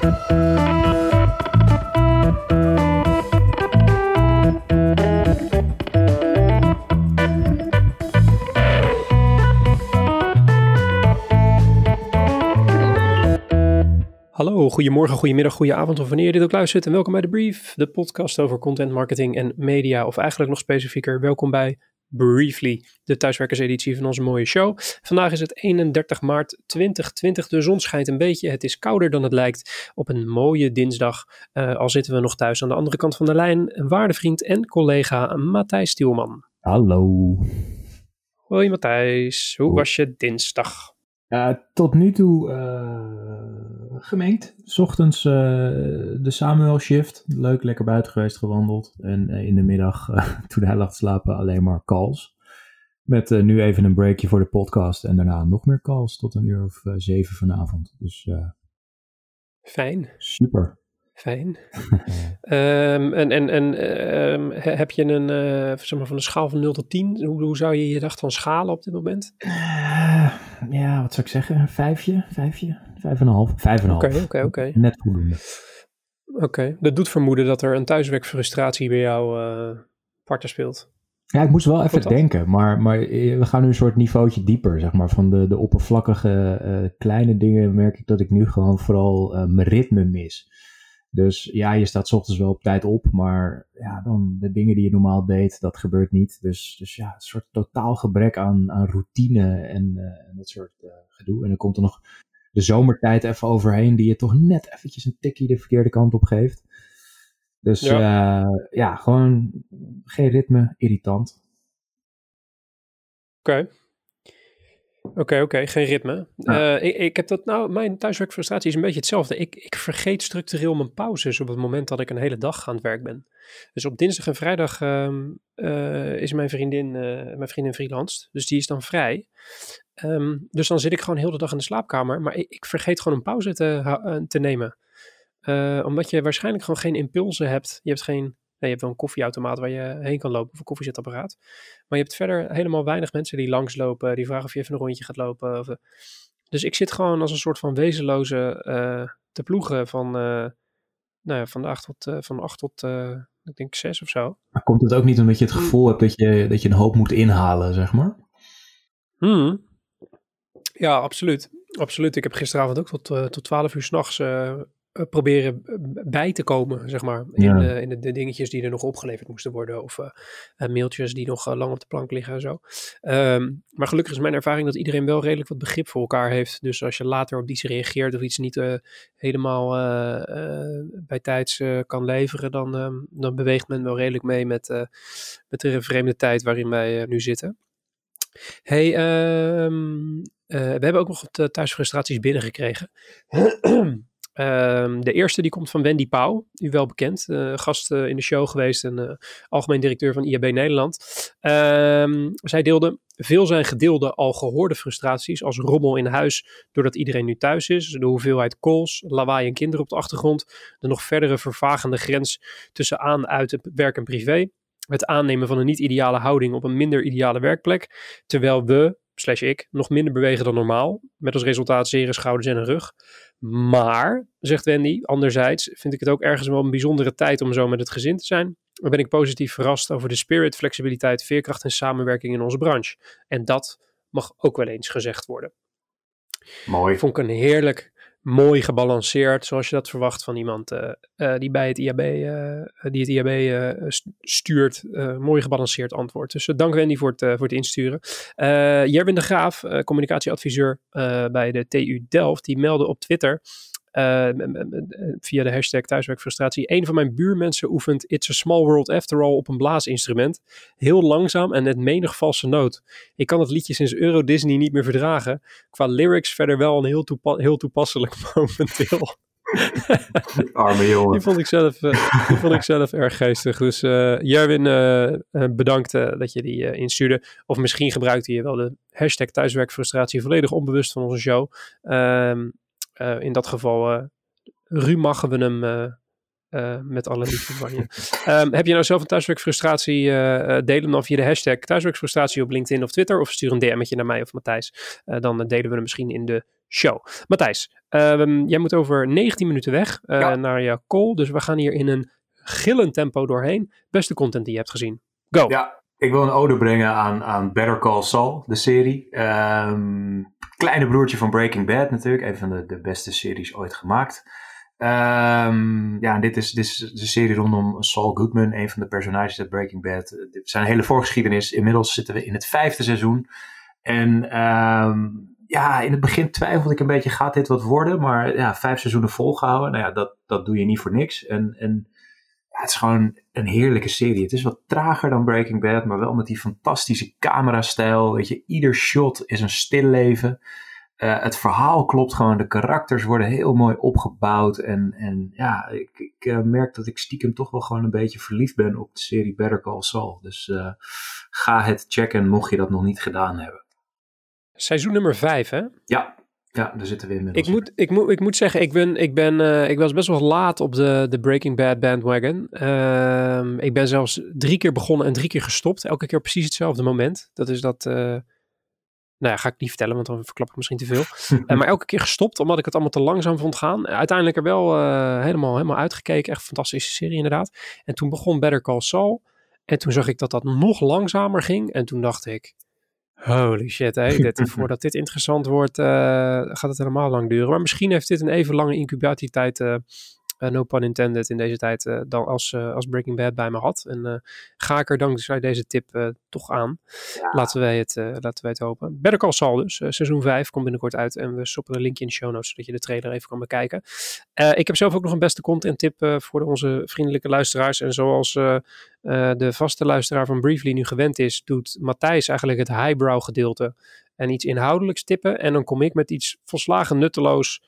Hallo, goedemorgen, goedemiddag, goedenavond of wanneer je dit ook luistert. En welkom bij de Brief, de podcast over content marketing en media. Of eigenlijk nog specifieker, welkom bij Briefly, de thuiswerkerseditie van onze mooie show. Vandaag is het 31 maart 2020. De zon schijnt een beetje. Het is kouder dan het lijkt op een mooie dinsdag. Uh, al zitten we nog thuis aan de andere kant van de lijn. Waardevriend en collega Matthijs Stielman. Hallo. Hoi Matthijs, hoe was je dinsdag? Uh, tot nu toe uh, gemengd. S ochtends uh, de Samuel shift. Leuk, lekker buiten geweest, gewandeld. En in de middag, toen hij lag te slapen, alleen maar calls. Met nu even een breakje voor de podcast. En daarna nog meer calls tot een uur of zeven vanavond. Dus Fijn. Super. Fijn. um, en en, en um, heb je een, zeg maar van een schaal van 0 tot 10, hoe, hoe zou je je dag dan schalen op dit moment? Ja, wat zou ik zeggen? Een vijfje, vijfje, vijf en een half. Vijf en een half. Oké, oké, oké. Net voldoende. Oké, dat doet vermoeden dat er een thuiswerkfrustratie bij jou uh, parten speelt. Ja, ik moest wel even denken, maar, maar we gaan nu een soort niveautje dieper, zeg maar. Van de, de oppervlakkige uh, kleine dingen merk ik dat ik nu gewoon vooral uh, mijn ritme mis. Dus ja, je staat s ochtends wel op tijd op, maar ja, dan de dingen die je normaal deed, dat gebeurt niet. Dus, dus ja, een soort totaal gebrek aan, aan routine en, uh, en dat soort uh, gedoe. En dan komt er nog de zomertijd even overheen, die je toch net eventjes een tikje de verkeerde kant op geeft. Dus ja, uh, ja gewoon geen ritme, irritant. Oké. Okay. Oké, okay, oké, okay. geen ritme. Ja. Uh, ik, ik, heb dat nou, mijn thuiswerkfrustratie is een beetje hetzelfde. Ik, ik vergeet structureel mijn pauzes op het moment dat ik een hele dag aan het werk ben. Dus op dinsdag en vrijdag um, uh, is mijn vriendin, uh, mijn vriendin freelance, dus die is dan vrij. Um, dus dan zit ik gewoon heel de dag in de slaapkamer, maar ik, ik vergeet gewoon een pauze te, te nemen. omdat je waarschijnlijk gewoon geen impulsen hebt. Je hebt geen je hebt wel een koffieautomaat waar je heen kan lopen, of een koffiezetapparaat. Maar je hebt verder helemaal weinig mensen die langslopen, die vragen of je even een rondje gaat lopen. Of, dus ik zit gewoon als een soort van wezenloze uh, te ploegen van, uh, nou ja, van 8 tot, uh, van 8 tot ik denk 6 of zo. Maar komt het ook niet omdat je het gevoel hebt dat je, dat je een hoop moet inhalen, zeg maar? Hmm. Ja, absoluut. Absoluut. Ik heb gisteravond ook tot, tot 12 uur s'nachts uh, proberen bij te komen, zeg maar. In, ja. uh, in de, de, dingetjes die er nog opgeleverd moesten worden. Of uh, mailtjes die nog lang op de plank liggen en zo. Um, maar gelukkig is mijn ervaring dat iedereen wel redelijk wat begrip voor elkaar heeft. Dus als je later op iets reageert of iets niet helemaal bij tijds kan leveren, dan, um, dan beweegt men wel redelijk mee met, met de vreemde tijd waarin wij nu zitten. Hey, um, we hebben ook nog wat thuisfrustraties binnengekregen. Um, de eerste die komt van Wendy Pauw, u wel bekend, uh, gast uh, in de show geweest en uh, algemeen directeur van IAB Nederland. Um, zij deelde veel zijn gedeelde al gehoorde frustraties als rommel in huis doordat iedereen nu thuis is, de hoeveelheid calls, lawaai en kinderen op de achtergrond, de nog verdere vervagende grens tussen aan, uit, werk en privé, het aannemen van een niet-ideale houding op een minder ideale werkplek, terwijl we, slash ik, nog minder bewegen dan normaal, met als resultaat zere schouders en een rug. Maar, zegt Wendy, anderzijds vind ik het ook ergens wel een bijzondere tijd om zo met het gezin te zijn. Dan ben ik positief verrast over de spirit, flexibiliteit, veerkracht en samenwerking in onze branche. En dat mag ook wel eens gezegd worden. Mooi. Vond ik een heerlijk, mooi gebalanceerd, zoals je dat verwacht van iemand uh, uh, die bij het IAB, uh, die het IAB stuurt. mooi gebalanceerd antwoord. Dus dank Wendy voor het, voor het insturen. Jerwin de Graaf, communicatieadviseur bij de TU Delft, die meldde op Twitter uh, via de hashtag thuiswerkfrustratie. Een van mijn buurmensen oefent It's a Small World After All op een blaasinstrument. Heel langzaam en net menig valse noot. Ik kan het liedje sinds Euro Disney niet meer verdragen. Qua lyrics verder wel een heel, toepa heel toepasselijk momenteel. Arme jongen. Die vond ik zelf, uh, die vond ik zelf erg geestig. Dus uh, Jerwin, uh, bedankt dat je die instuurde. Of misschien gebruikte je wel de hashtag thuiswerkfrustratie volledig onbewust van onze show. Um, uh, in dat geval uh, rumaggen we hem uh, met alle liefde van je. um, heb je nou zelf een thuiswerkfrustratie? delen dan via de hashtag thuiswerkfrustratie op LinkedIn of Twitter. Of stuur een DM'tje naar mij of Matthijs. dan delen we hem misschien in de show. Matthijs, ehm, jij moet over 19 minuten weg naar je call. Dus we gaan hier in een gillend tempo doorheen. Beste content die je hebt gezien. Go! Ja, ik wil een ode brengen aan, aan Better Call Saul, de serie. Um, kleine broertje van Breaking Bad natuurlijk. Een van de, de beste series ooit gemaakt. Um, ja, dit is, dit is de serie rondom Saul Goodman, een van de personages uit Breaking Bad. Zijn hele voorgeschiedenis. Inmiddels zitten we in het vijfde seizoen. En um, ja, in het begin twijfelde ik een beetje, gaat dit wat worden? Maar ja, vijf seizoenen volgehouden, nou ja, dat, dat doe je niet voor niks. En, en ja, het is gewoon een heerlijke serie. Het is wat trager dan Breaking Bad, maar wel met die fantastische camerastijl. Weet je, ieder shot is een stilleven. Uh, het verhaal klopt gewoon, de karakters worden heel mooi opgebouwd. En, en ja, ik, ik uh, merk dat ik stiekem toch wel gewoon een beetje verliefd ben op de serie Better Call Saul. Dus uh, ga het checken mocht je dat nog niet gedaan hebben. Seizoen nummer 5, hè? Ja, ja, daar zitten we inmiddels. Ik moet, ik moet, ik moet zeggen, ik, ben, ik, ben, uh, ik was best wel laat op de, de Breaking Bad bandwagon. Uh, ik ben zelfs drie keer begonnen en drie keer gestopt. Elke keer op precies hetzelfde moment. Dat is dat... Uh, nou ja, ga ik niet vertellen, want dan verklap ik misschien te veel. uh, maar elke keer gestopt, omdat ik het allemaal te langzaam vond gaan. Uiteindelijk er wel helemaal, helemaal uitgekeken. Echt een fantastische serie inderdaad. En toen begon Better Call Saul. En toen zag ik dat dat nog langzamer ging. En toen dacht ik Holy shit? Dit, voordat dit interessant wordt, uh, gaat het helemaal lang duren. Maar misschien heeft dit een even lange incubatietijd uh, no pun intended, in deze tijd uh, dan als, uh, als Breaking Bad bij me had. En ga ik er dankzij deze tip toch aan. Ja. Laten, wij het, laten wij het hopen. Better Call Saul dus, seizoen 5 komt binnenkort uit. En we stoppen een linkje in de show notes, zodat je de trailer even kan bekijken. ik heb zelf ook nog een beste content tip voor onze vriendelijke luisteraars. En zoals de vaste luisteraar van Briefly nu gewend is, doet Matthijs eigenlijk het highbrow gedeelte. En iets inhoudelijks tippen. En dan kom ik met iets volslagen nutteloos,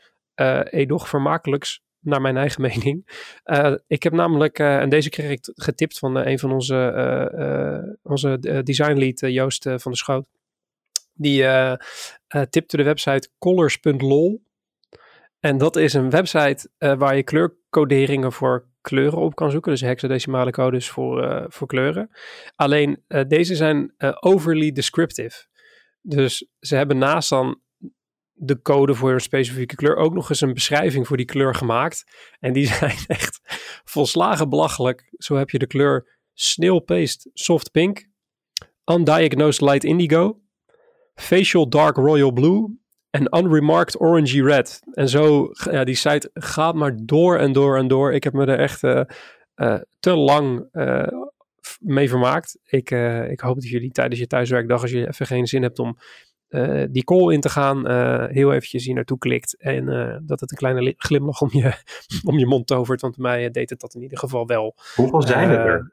edoch vermakelijks naar mijn eigen mening. Uh, ik heb namelijk, uh, en deze kreeg ik getipt van uh, een van onze, onze design lead, Joost van der Schoot. Die tipte de website colors.lol. En dat is een website waar je kleurcoderingen voor kleuren op kan zoeken. Dus hexadecimale codes voor, voor kleuren. Alleen deze zijn overly descriptive. Dus ze hebben naast dan de code voor een specifieke kleur ook nog eens een beschrijving voor die kleur gemaakt. En die zijn echt volslagen belachelijk. Zo heb je de kleur Snail Paste Soft Pink, Undiagnosed Light Indigo, Facial Dark Royal Blue en Unremarked Orangey Red. En zo, ja, die site gaat maar door en door en door. Ik heb me er echt uh, uh, te lang uh, mee vermaakt. Ik, ik hoop dat jullie tijdens je thuiswerkdag, als je even geen zin hebt om uh, die call in te gaan, uh, heel eventjes hier naartoe klikt en uh, dat het een kleine glimlach om je, om je mond tovert. Want mij deed het dat in ieder geval wel. Hoeveel zijn er?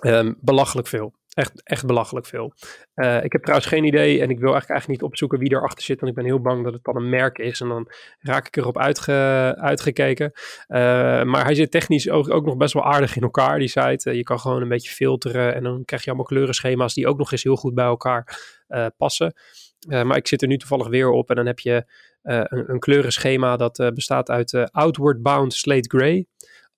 Um, belachelijk veel. Echt, echt belachelijk veel. Uh, ik heb trouwens geen idee en ik wil eigenlijk, eigenlijk niet opzoeken wie erachter zit, want ik ben heel bang dat het dan een merk is en dan raak ik erop uitge, uitgekeken. Uh, maar hij zit technisch ook, ook, nog best wel aardig in elkaar, die site. Uh, je kan gewoon een beetje filteren en dan krijg je allemaal kleurenschema's die ook nog eens heel goed bij elkaar passen. maar ik zit er nu toevallig weer op en dan heb je een, een, kleurenschema dat bestaat uit Outward Bound Slate Gray,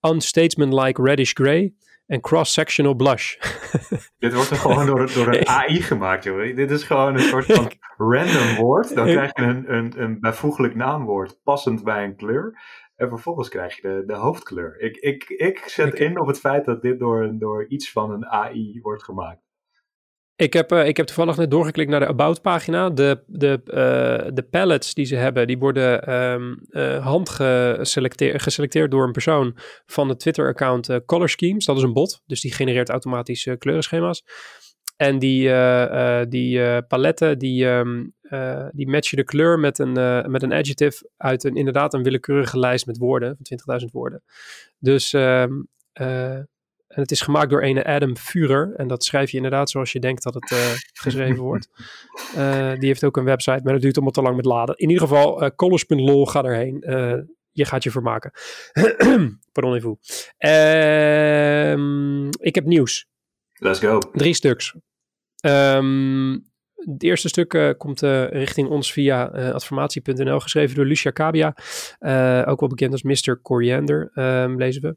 Unstatesmanlike Reddish Gray en cross-sectional blush. Dit wordt er gewoon door, door een AI gemaakt, joh. Dit is gewoon een soort van random woord. Dan krijg je een, een, een bijvoeglijk naamwoord passend bij een kleur. En vervolgens krijg je de, de hoofdkleur. Ik, ik, ik zet in op het feit dat dit door, door iets van een AI wordt gemaakt. Ik heb, uh, ik heb toevallig net doorgeklikt naar de About pagina. De, de, uh, de palettes die ze hebben, die worden um, uh, handgeselecteerd geselecteerd door een persoon van het Twitter-account Color Schemes. Dat is een bot, dus die genereert automatisch kleurenschema's. En die, die paletten, die, um, die matchen de kleur met een, met een adjective uit een inderdaad een willekeurige lijst met woorden, van 20.000 woorden. Dus um, en het is gemaakt door een Adam Führer. En dat schrijf je inderdaad zoals je denkt dat het uh, geschreven wordt. Uh, die heeft ook een website, maar dat duurt allemaal te lang met laden. In ieder geval, uh, colors.lol, ga erheen. je gaat je vermaken. Pardon even. Ehm, ik heb nieuws. Let's go. Drie stuks. Um, het eerste stuk uh, komt uh, richting ons via uh, adformatie.nl, geschreven door Lucia Cabia, ook wel bekend als Mr. Coriander, um, lezen we.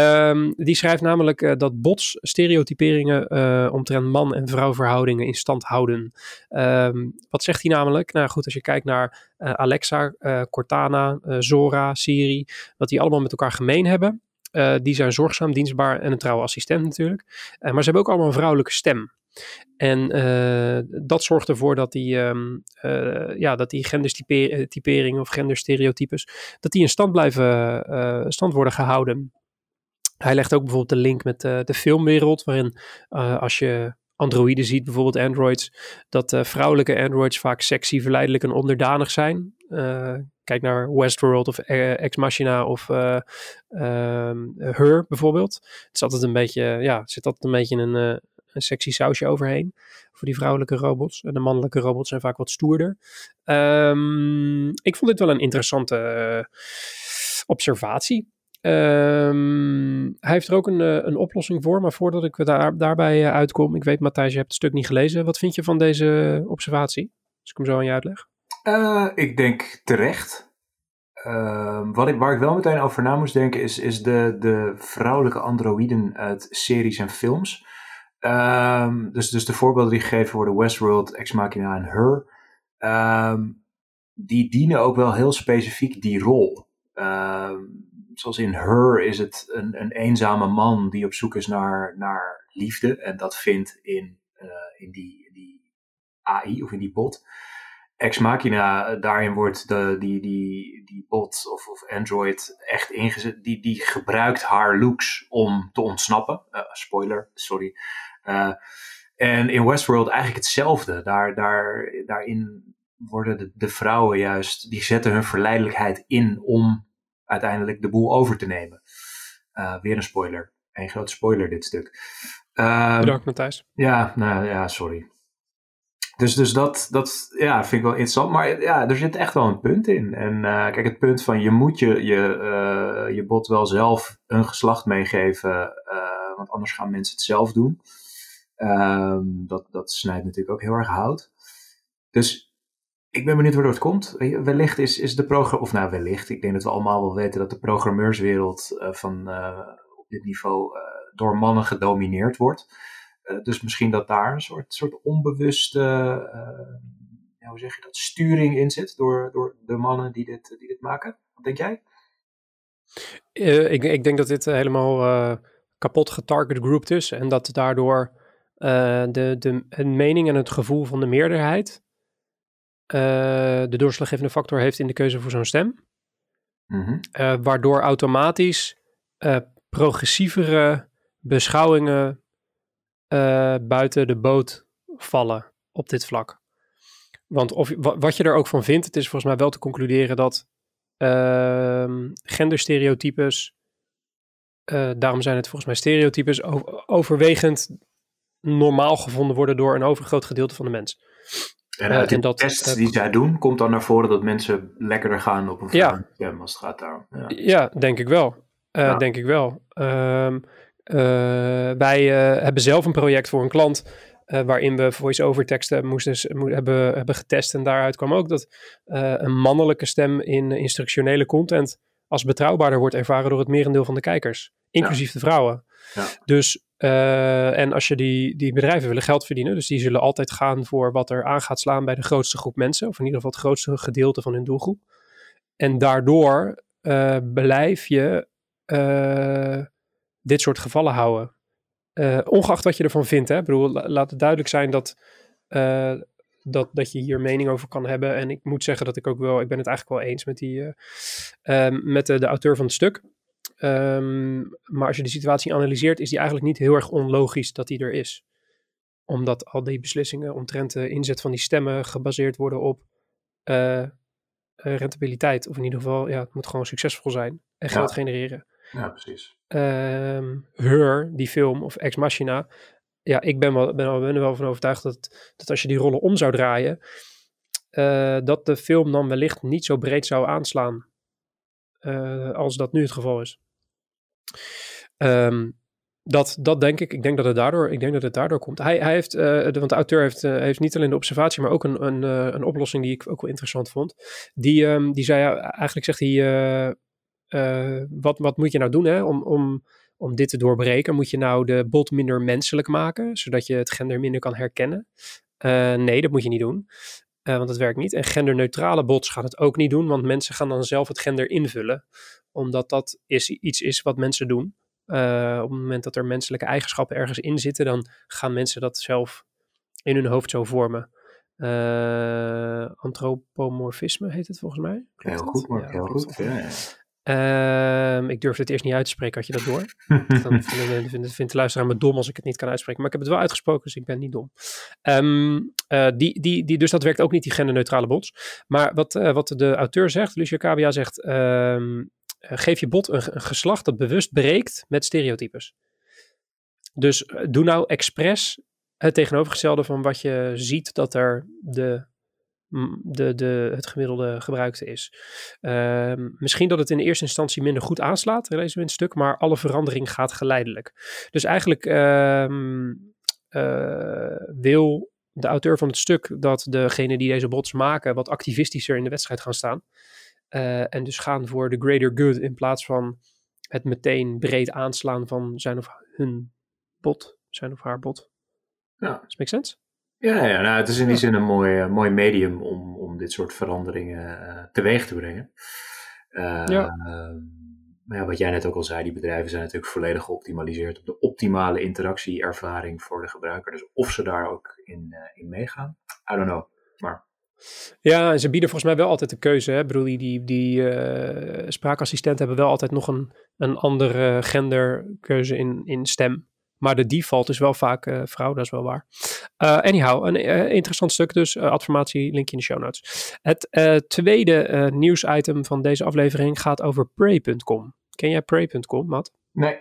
Um, die schrijft namelijk dat bots stereotyperingen omtrent man- en vrouwverhoudingen in stand houden. Um, wat zegt hij namelijk? Nou goed, als je kijkt naar Alexa, Cortana, Zora, Siri, wat die allemaal met elkaar gemeen hebben. die zijn zorgzaam, dienstbaar en een trouwe assistent natuurlijk. maar ze hebben ook allemaal een vrouwelijke stem. En uh, dat zorgt ervoor dat die, um, ja, dat die gendertyperingen of genderstereotypes, dat die in stand blijven, stand worden gehouden. Hij legt ook bijvoorbeeld de link met de filmwereld, waarin als je androïden ziet, bijvoorbeeld androids, dat vrouwelijke androids vaak sexy, verleidelijk en onderdanig zijn. kijk naar Westworld of Ex Machina of um, Her bijvoorbeeld. Het is altijd een beetje, ja, zit altijd een beetje in een een sexy sausje overheen. Voor die vrouwelijke robots. En de mannelijke robots zijn vaak wat stoerder. Um, ik vond dit wel een interessante uh, observatie. Um, hij heeft er ook een, uh, een oplossing voor, maar voordat ik daar, daarbij uh, uitkom, ik weet Matthijs, je hebt het stuk niet gelezen. Wat vind je van deze observatie? Als ik hem zo aan je uitleg. ik denk terecht. Uh, wat ik, waar ik wel meteen over na moest denken is, is de, de vrouwelijke androïden uit series en films. Um, dus, dus de voorbeelden die gegeven worden, Westworld, Ex Machina en Her, um, die dienen ook wel heel specifiek die rol. Um, zoals in Her is het een, een eenzame man die op zoek is naar, naar liefde en dat vindt in, uh, in die, die AI of in die bot. Ex Machina, daarin wordt de, die, die, die bot of, of Android echt ingezet. Die, die gebruikt haar looks om te ontsnappen. Uh, spoiler, sorry. Uh, en in Westworld eigenlijk hetzelfde. Daar, daar, daarin worden de, de, vrouwen juist, die zetten hun verleidelijkheid in om uiteindelijk de boel over te nemen. Uh, weer een spoiler. Een grote spoiler dit stuk. Uh, Bedankt Matthijs. Ja, nou ja, sorry. Dus, dus dat, dat ja, vind ik wel interessant. Maar ja, er zit echt wel een punt in. En uh, kijk, het punt van je moet je, je, uh, je bot wel zelf een geslacht meegeven. Uh, want anders gaan mensen het zelf doen. Um, dat, dat snijdt natuurlijk ook heel erg hout. Dus ik ben benieuwd waardoor het komt. Wellicht is, is de programma, of nou wellicht, ik denk dat we allemaal wel weten dat de programmeurswereld van op dit niveau door mannen gedomineerd wordt. Dus misschien dat daar een soort, soort onbewuste, ja, hoe zeg je dat, sturing in zit door, door de mannen die dit, die dit maken. Wat denk jij? ik, ik denk dat dit helemaal kapot getarget grouped is en dat daardoor uh, de, de, een mening en het gevoel van de meerderheid uh, de doorslaggevende factor heeft in de keuze voor zo'n stem. Mm -hmm. uh, waardoor automatisch progressievere beschouwingen buiten de boot vallen op dit vlak. Want of, wat je er ook van vindt, het is volgens mij wel te concluderen dat ehm, genderstereotypes, daarom zijn het volgens mij stereotypes, overwegend normaal gevonden worden door een overgroot gedeelte van de mens. En uit uh, de die zij doen, komt dan naar voren dat mensen lekkerder gaan op een ja. stem als het gaat daarom. Ja, ja denk ik wel. Uh, ja. Denk ik wel. Um, uh, wij hebben zelf een project voor een klant waarin we voice-over teksten moesten, mo hebben, hebben getest. En daaruit kwam ook dat een mannelijke stem in instructionele content als betrouwbaarder wordt ervaren door het merendeel van de kijkers, inclusief ja. de vrouwen. Ja. Dus uh, en als je die, die bedrijven willen geld verdienen, dus die zullen altijd gaan voor wat er aan gaat slaan bij de grootste groep mensen, of in ieder geval het grootste gedeelte van hun doelgroep. En daardoor uh, blijf je uh, dit soort gevallen houden. ongeacht wat je ervan vindt. Hè? Ik bedoel, laat het duidelijk zijn dat, dat, dat je hier mening over kan hebben. En ik moet zeggen dat ik ook wel, ik ben het eigenlijk wel eens met, die, met de, de auteur van het stuk. Um, maar als je de situatie analyseert, is die eigenlijk niet heel erg onlogisch dat die er is. Omdat al die beslissingen omtrent de inzet van die stemmen gebaseerd worden op rentabiliteit. Of in ieder geval, ja, het moet gewoon succesvol zijn en geld ja. genereren. Ja, precies. Um, Her, die film, of Ex Machina. Ja, ik ben, wel, ben, ben er wel van overtuigd dat, dat als je die rollen om zou draaien, uh, dat de film dan wellicht niet zo breed zou aanslaan uh, als dat nu het geval is. Um, dat, dat denk ik. Ik denk dat het daardoor, ik denk dat het daardoor komt. Hij, hij heeft, uh, want de auteur heeft, heeft niet alleen de observatie, maar ook een, een, een oplossing die ik ook wel interessant vond. Die, um, die zei, eigenlijk zegt hij, wat, wat moet je nou doen hè, om, om, om dit te doorbreken? Moet je nou de bot minder menselijk maken, zodat je het gender minder kan herkennen? nee, dat moet je niet doen. want dat werkt niet. En genderneutrale bots gaan het ook niet doen, want mensen gaan dan zelf het gender invullen. Omdat dat is, iets is wat mensen doen. Op het moment dat er menselijke eigenschappen ergens in zitten, dan gaan mensen dat zelf in hun hoofd zo vormen. Uh, antropomorfisme heet het volgens mij. Klopt heel goed, maar ja, heel goed. Ja, ja. Uh, ik durfde het eerst niet uit te spreken, had je dat door? dan vindt, vindt de luisteraar me dom als ik het niet kan uitspreken. Maar ik heb het wel uitgesproken, dus ik ben niet dom. Um, uh, die, die, die, dus dat werkt ook niet, die genderneutrale bots. Maar wat, uh, wat de auteur zegt, Lucia Cabia zegt... Um, eh, geef je bot een, een, geslacht dat bewust breekt met stereotypes. Dus eh, doe nou expres het tegenovergestelde van wat je ziet dat er de, de, de, het gemiddelde gebruikte is. Uh, misschien dat het in eerste instantie minder goed aanslaat, lezen we in het stuk, maar alle verandering gaat geleidelijk. Dus eigenlijk uh, uh, wil de auteur van het stuk dat degene die deze bots maken wat activistischer in de wedstrijd gaan staan. Uh, en dus gaan voor de greater good in plaats van het meteen breed aanslaan van zijn of hun bot, zijn of haar bot. Ja. Does make sense? Ja, ja nou, het is in die zin een mooi, uh, mooi medium om, om dit soort veranderingen uh, teweeg te brengen. ja. Maar ja, wat jij net ook al zei, die bedrijven zijn natuurlijk volledig geoptimaliseerd op de optimale interactieervaring voor de gebruiker. Dus of ze daar ook in, in meegaan, I don't know. Maar ja, en ze bieden volgens mij wel altijd de keuze. Hè? Ik bedoel, die, die, die uh, spraakassistenten hebben wel altijd nog een, een andere genderkeuze in, in stem. Maar de default is wel vaak uh, vrouw, dat is wel waar. Uh, anyhow, een interessant stuk dus. adformatie, linkje in de show notes. Het tweede nieuwsitem van deze aflevering gaat over Prey.com. Ken jij Prey.com, Matt? Nee,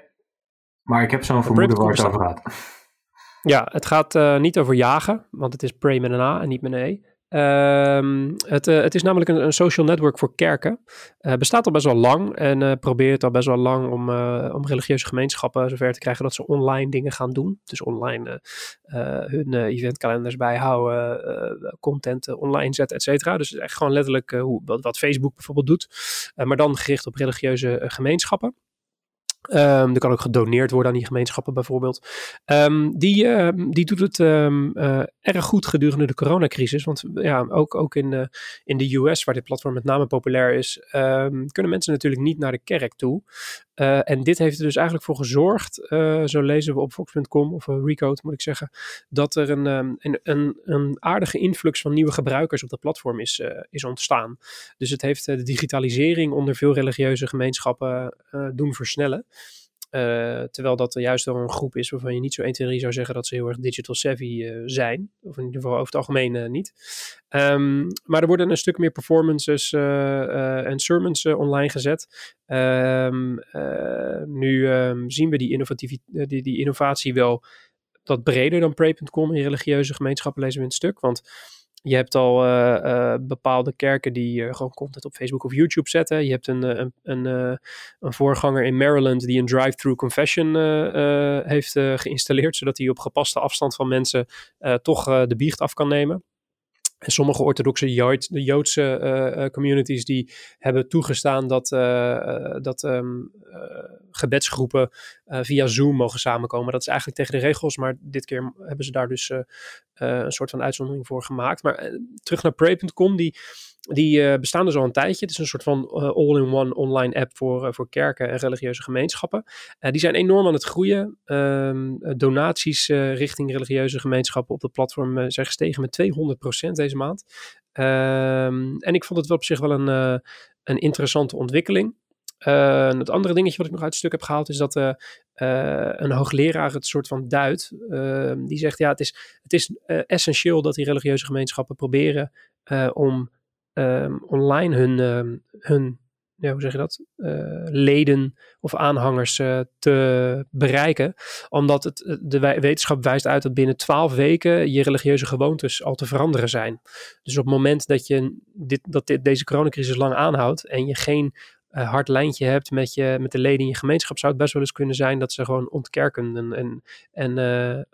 maar ik heb zo'n vermoeden waar het over gaat. Ja, het gaat niet over jagen, want het is Prey met een A en niet met een E. Um, het, uh, het, is namelijk een, een, social network voor kerken. Uh, bestaat al best wel lang en uh, probeert al best wel lang om, om religieuze gemeenschappen zover te krijgen dat ze online dingen gaan doen. Dus online hun eventkalenders bijhouden, content online zetten, et cetera. Dus echt gewoon letterlijk hoe, wat, wat, Facebook bijvoorbeeld doet, maar dan gericht op religieuze gemeenschappen. Um, er kan ook gedoneerd worden aan die gemeenschappen bijvoorbeeld. Um, die, uh, die doet het uh, erg goed gedurende de coronacrisis. Want ja, ook, ook in, in de US, waar dit platform met name populair is, kunnen mensen natuurlijk niet naar de kerk toe. Uh, en dit heeft er dus eigenlijk voor gezorgd, uh, zo lezen we op Fox.com of uh, Recode moet ik zeggen, dat er een, um, een, een, een, aardige influx van nieuwe gebruikers op dat platform is, is ontstaan. Dus het heeft de digitalisering onder veel religieuze gemeenschappen doen versnellen. Uh, terwijl dat er juist wel een groep is waarvan je niet zo 1, 2, 3 zou zeggen dat ze heel erg digital savvy uh, zijn. Of in ieder geval over het algemeen uh, niet. Um, maar er worden een stuk meer performances en sermons online gezet. Um, nu um, zien we die, die, die innovatie wel wat breder dan Pray.com in religieuze gemeenschappen lezen we het stuk. Want je hebt al uh, uh, bepaalde kerken die uh, gewoon content op Facebook of YouTube zetten. Je hebt een, een, een, een voorganger in Maryland die een drive-through confession heeft geïnstalleerd, zodat hij op gepaste afstand van mensen toch de biecht af kan nemen. En sommige orthodoxe Jood, de Joodse uh, communities die hebben toegestaan dat, uh, dat um, gebedsgroepen via Zoom mogen samenkomen. Dat is eigenlijk tegen de regels, maar dit keer hebben ze daar dus een soort van uitzondering voor gemaakt. Maar terug naar Pray.com, die die uh, bestaan dus al een tijdje. Het is een soort van uh, all-in-one online app voor, uh, voor kerken en religieuze gemeenschappen. die zijn enorm aan het groeien. Um, donaties richting religieuze gemeenschappen op het platform zijn gestegen met 200% deze maand. Um, en ik vond het wel op zich wel een, een interessante ontwikkeling. het andere dingetje wat ik nog uit het stuk heb gehaald is dat een hoogleraar het soort van duidt. Ehm, die zegt ja, het is, het is essentieel dat die religieuze gemeenschappen proberen om um, online hun, um, hun ja, hoe zeg je dat, uh, leden of aanhangers uh, te bereiken. Omdat het, de wetenschap wijst uit dat binnen twaalf weken je religieuze gewoontes al te veranderen zijn. Dus op het moment dat, je dit, dat dit, deze coronacrisis lang aanhoudt en je geen hard lijntje hebt met, je, met de leden in je gemeenschap, zou het best wel eens kunnen zijn dat ze gewoon ontkerken en, en, en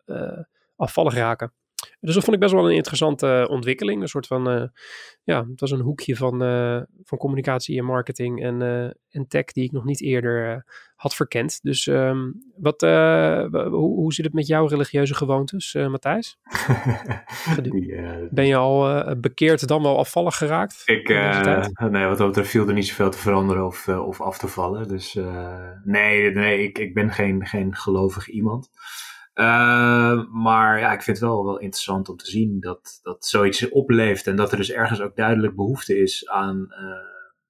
afvallig raken. Dus dat vond ik best wel een interessante ontwikkeling. Een soort van, uh, ja, het was een hoekje van, uh, van communicatie en marketing en, en tech die ik nog niet eerder had verkend. Dus um, wat, hoe, hoe zit het met jouw religieuze gewoontes, Matthijs? ben je al bekeerd dan wel afvallig geraakt? Ik, nee, wat dat betreft viel er niet zoveel te veranderen of, of af te vallen. Dus nee, nee ik, ik ben geen, geen gelovig iemand. Uh, maar ja, ik vind het wel, wel interessant om te zien dat, dat zoiets opleeft en dat er dus ergens ook duidelijk behoefte is aan uh,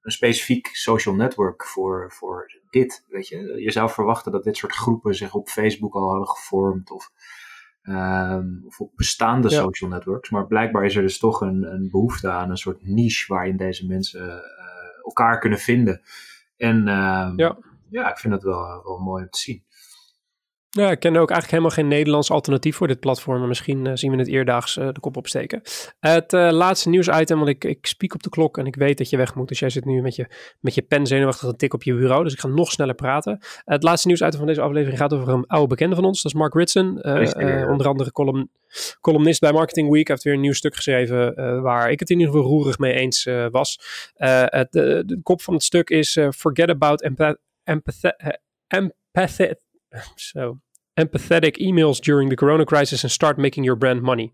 een specifiek social network voor, voor dit. Weet je? je zou verwachten dat dit soort groepen zich op Facebook al hadden gevormd of, uh, of op bestaande social networks. Maar blijkbaar is er dus toch een, een behoefte aan een soort niche waarin deze mensen uh, elkaar kunnen vinden. En ehm, ja. ja, ik vind het wel, wel mooi om te zien. Ja, ik ken ook eigenlijk helemaal geen Nederlands alternatief voor dit platform. Maar misschien uh, zien we het eerdaags uh, de kop opsteken. het uh, laatste nieuwsitem, want ik, ik spiek op de klok en ik weet dat je weg moet. Dus jij zit nu met je, met je pen zenuwachtig een tik op je bureau. Dus ik ga nog sneller praten. het laatste nieuwsitem van deze aflevering gaat over een oude bekende van ons. Dat is Mark Ritson. onder andere column, columnist bij Marketing Week. Hij heeft weer een nieuw stuk geschreven waar ik het in ieder geval roerig mee eens was. Het, de, de, kop van het stuk is Forget about empath empathy so empathetic emails during the corona crisis and start making your brand money.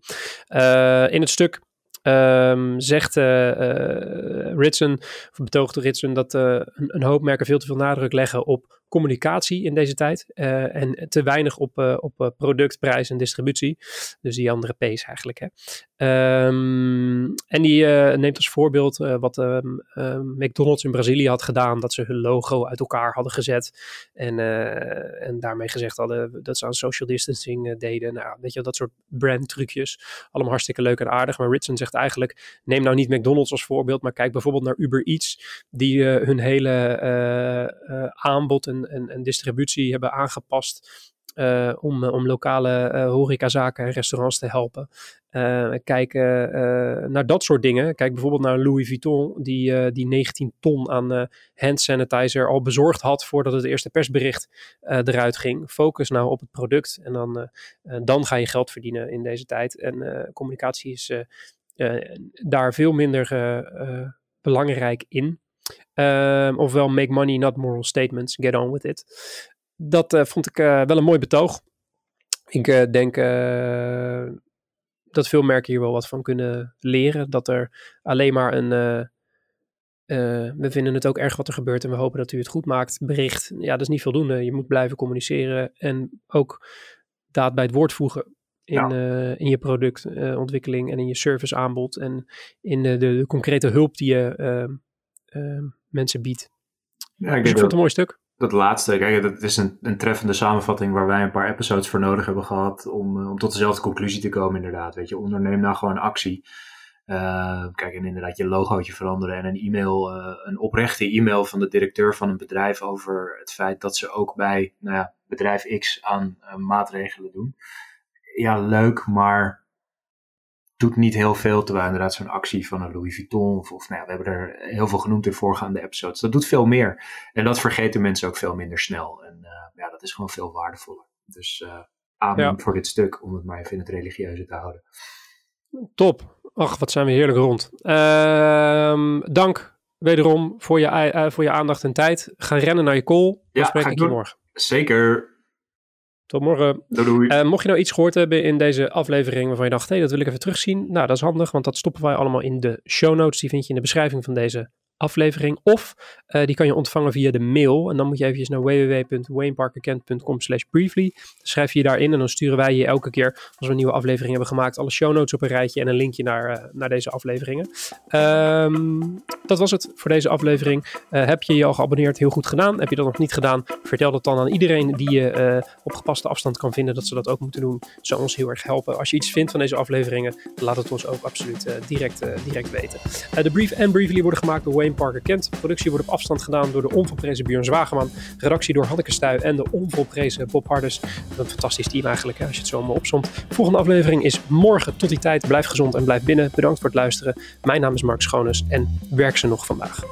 Uh, in het stuk um, zegt uh, uh, Ritson, of betoogde Ritson, dat een, een, hoop merken veel te veel nadruk leggen op communicatie in deze tijd. Uh, en te weinig op, uh, op uh, product, prijs en distributie. Dus die andere P's eigenlijk. Hè. Um, en die neemt als voorbeeld wat um, McDonald's in Brazilië had gedaan. Dat ze hun logo uit elkaar hadden gezet. En, en daarmee gezegd hadden dat ze aan social distancing deden. Nou, weet je, dat soort brand trucjes. Allemaal hartstikke leuk en aardig. Maar Ritson zegt eigenlijk, neem nou niet McDonald's als voorbeeld. Maar kijk bijvoorbeeld naar Uber Eats. Die hun hele aanbod en en, en, distributie hebben aangepast uh, om, om lokale uh, horecazaken en restaurants te helpen. Uh, kijken naar dat soort dingen. Kijk bijvoorbeeld naar Louis Vuitton, die, die 19 ton aan hand sanitizer al bezorgd had voordat het eerste persbericht eruit ging. Focus nou op het product en dan, dan ga je geld verdienen in deze tijd. En communicatie is daar veel minder belangrijk in. Um, ofwel make money, not moral statements. Get on with it. Dat uh, vond ik uh, wel een mooi betoog. Ik uh, denk dat veel merken hier wel wat van kunnen leren. Dat er alleen maar een. we vinden het ook erg wat er gebeurt en we hopen dat u het goed maakt. Bericht. Ja, dat is niet voldoende. Je moet blijven communiceren en ook daad bij het woord voegen in, ja. in je productontwikkeling en in je serviceaanbod en in de, de, de, concrete hulp die je ehm, mensen biedt. Ja, ik, dus ik vond het een mooi stuk. Dat laatste, kijk, dat is een, een treffende samenvatting waar wij een paar episodes voor nodig hebben gehad om, eh, om tot dezelfde conclusie te komen, inderdaad. Weet je, onderneem nou gewoon actie. Uh, kijk, en inderdaad je logootje veranderen en een e-mail, uh, een oprechte e-mail van de directeur van een bedrijf over het feit dat ze ook bij nou ja, bedrijf X aan uh, maatregelen doen. Ja, leuk, maar doet niet heel veel. Terwijl inderdaad zo'n actie van een Louis Vuitton, of, of nou ja, we hebben er heel veel genoemd in voorgaande episodes. Dat doet veel meer. En dat vergeten mensen ook veel minder snel. En uh, ja, dat is gewoon veel waardevoller. Dus uh, amen voor dit stuk, om het maar even in het religieuze te houden. Top. Ach, wat zijn we heerlijk rond. Uh, dank wederom voor je, uh, voor je aandacht en tijd. Ga rennen naar je call. Ja, spreek ik je morgen. Zeker. Tot morgen. Doei, Uh, mocht je nou iets gehoord hebben in deze aflevering waarvan je dacht, hé, hey, dat wil ik even terugzien. Nou, dat is handig, want dat stoppen wij allemaal in de show notes. Die vind je in de beschrijving van deze aflevering. Of uh, die kan je ontvangen via de mail. En dan moet je even naar www.wayneparkerkent.com slash briefly. Schrijf je je daarin en dan sturen wij je elke keer als we een nieuwe aflevering hebben gemaakt. Alle show notes op een rijtje en een linkje naar, uh, naar deze afleveringen. Um, dat was het voor deze aflevering. Uh, heb je je al geabonneerd? Heel goed gedaan. Heb je dat nog niet gedaan? Vertel dat dan aan iedereen die je op gepaste afstand kan vinden dat ze dat ook moeten doen. Zou ons heel erg helpen. Als je iets vindt van deze afleveringen, laat het ons ook absoluut direct, direct weten. de brief en briefly worden gemaakt door Wayne Parker Kent. productie wordt op afstand gedaan door de onvolprezen Björn Zwageman. Redactie door Hanneke Stuy en de onvolprezen Bob Harders. Een fantastisch team eigenlijk, als je het zo allemaal opzomt. Volgende aflevering is morgen. Tot die tijd, blijf gezond en blijf binnen. Bedankt voor het luisteren. Mijn naam is Mark Schoones en werk ze nog vandaag.